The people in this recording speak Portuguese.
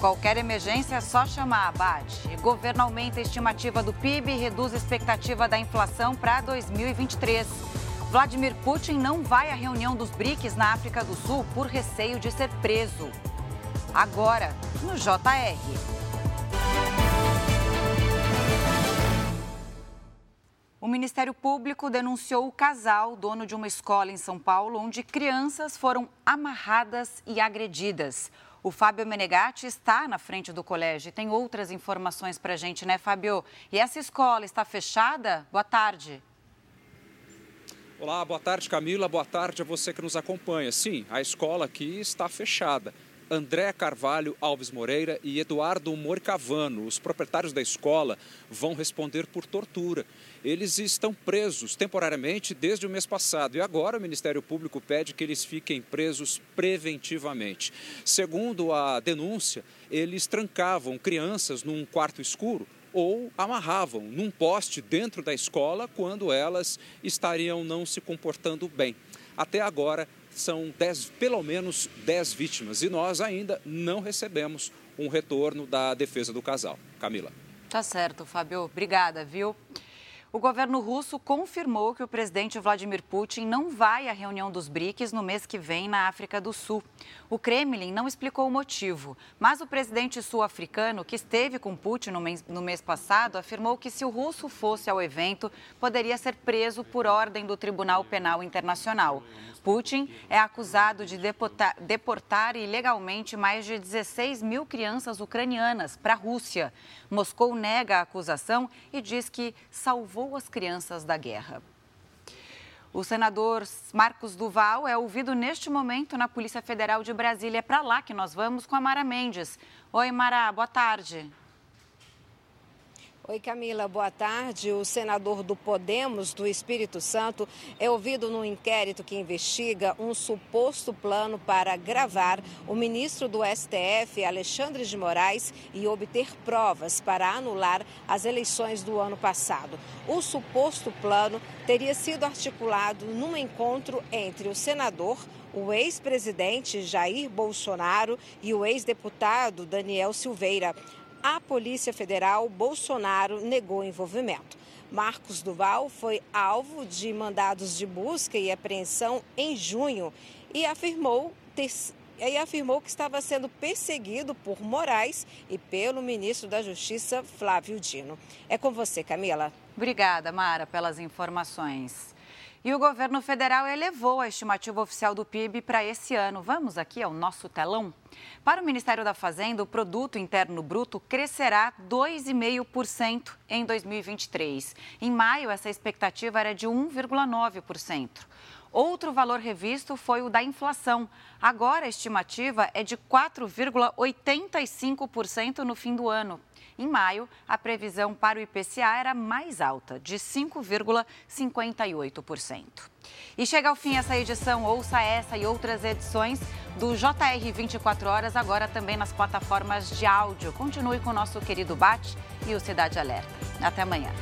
Qualquer emergência é só chamar a BAD. Governo aumenta a estimativa do PIB e reduz a expectativa da inflação para 2023. Vladimir Putin não vai à reunião dos BRICS na África do Sul por receio de ser preso. Agora, no JR. O Ministério Público denunciou o casal, dono de uma escola em São Paulo, onde crianças foram amarradas e agredidas. O Fábio Menegatti está na frente do colégio e tem outras informações para a gente, né, Fábio? E essa escola está fechada? Boa tarde. Olá, boa tarde, Camila. Boa tarde a você que nos acompanha. Sim, a escola aqui está fechada. André Carvalho Alves Moreira e Eduardo Morcavano, os proprietários da escola, vão responder por tortura. Eles estão presos temporariamente desde o mês passado e agora o Ministério Público pede que eles fiquem presos preventivamente. Segundo a denúncia, eles trancavam crianças num quarto escuro ou amarravam num poste dentro da escola quando elas estariam não se comportando bem. Até agora, são dez, pelo menos 10 vítimas e nós ainda não recebemos um retorno da defesa do casal. Camila. Tá certo, Fábio. Obrigada, viu? O governo russo confirmou que o presidente Vladimir Putin não vai à reunião dos BRICS no mês que vem na África do Sul. O Kremlin não explicou o motivo, mas o presidente sul-africano, que esteve com Putin no mês, no mês passado, afirmou que se o russo fosse ao evento, poderia ser preso por ordem do Tribunal Penal Internacional. Putin é acusado de deportar, deportar ilegalmente mais de 16 mil crianças ucranianas para a Rússia. Moscou nega a acusação e diz que salvou as crianças da guerra. O senador Marcos Duval é ouvido neste momento na Polícia Federal de Brasília. É para lá que nós vamos com a Mara Mendes. Oi, Mara, boa tarde. Oi, Camila, boa tarde. O senador do Podemos do Espírito Santo é ouvido num inquérito que investiga um suposto plano para gravar o ministro do STF, Alexandre de Moraes, e obter provas para anular as eleições do ano passado. O suposto plano teria sido articulado num encontro entre o senador, o ex-presidente Jair Bolsonaro e o ex-deputado Daniel Silveira a Polícia Federal, Bolsonaro negou envolvimento. Marcos Duval foi alvo de mandados de busca e apreensão em junho e afirmou ter, e afirmou que estava sendo perseguido por Moraes e pelo ministro da Justiça, Flávio Dino. É com você, Camila. Obrigada, Mara, pelas informações. E o governo federal elevou a estimativa oficial do PIB para esse ano. Vamos aqui ao nosso telão? Para o Ministério da Fazenda, o produto interno bruto crescerá 2,5% em 2023. Em maio, essa expectativa era de 1,9%. Outro valor revisto foi o da inflação. Agora a estimativa é de 4,85% no fim do ano. Em maio, a previsão para o IPCA era mais alta, de 5,58%. E chega ao fim essa edição. Ouça essa e outras edições do JR 24 Horas, agora também nas plataformas de áudio. Continue com o nosso querido Bate e o Cidade Alerta. Até amanhã.